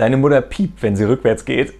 Deine Mutter piept, wenn sie rückwärts geht.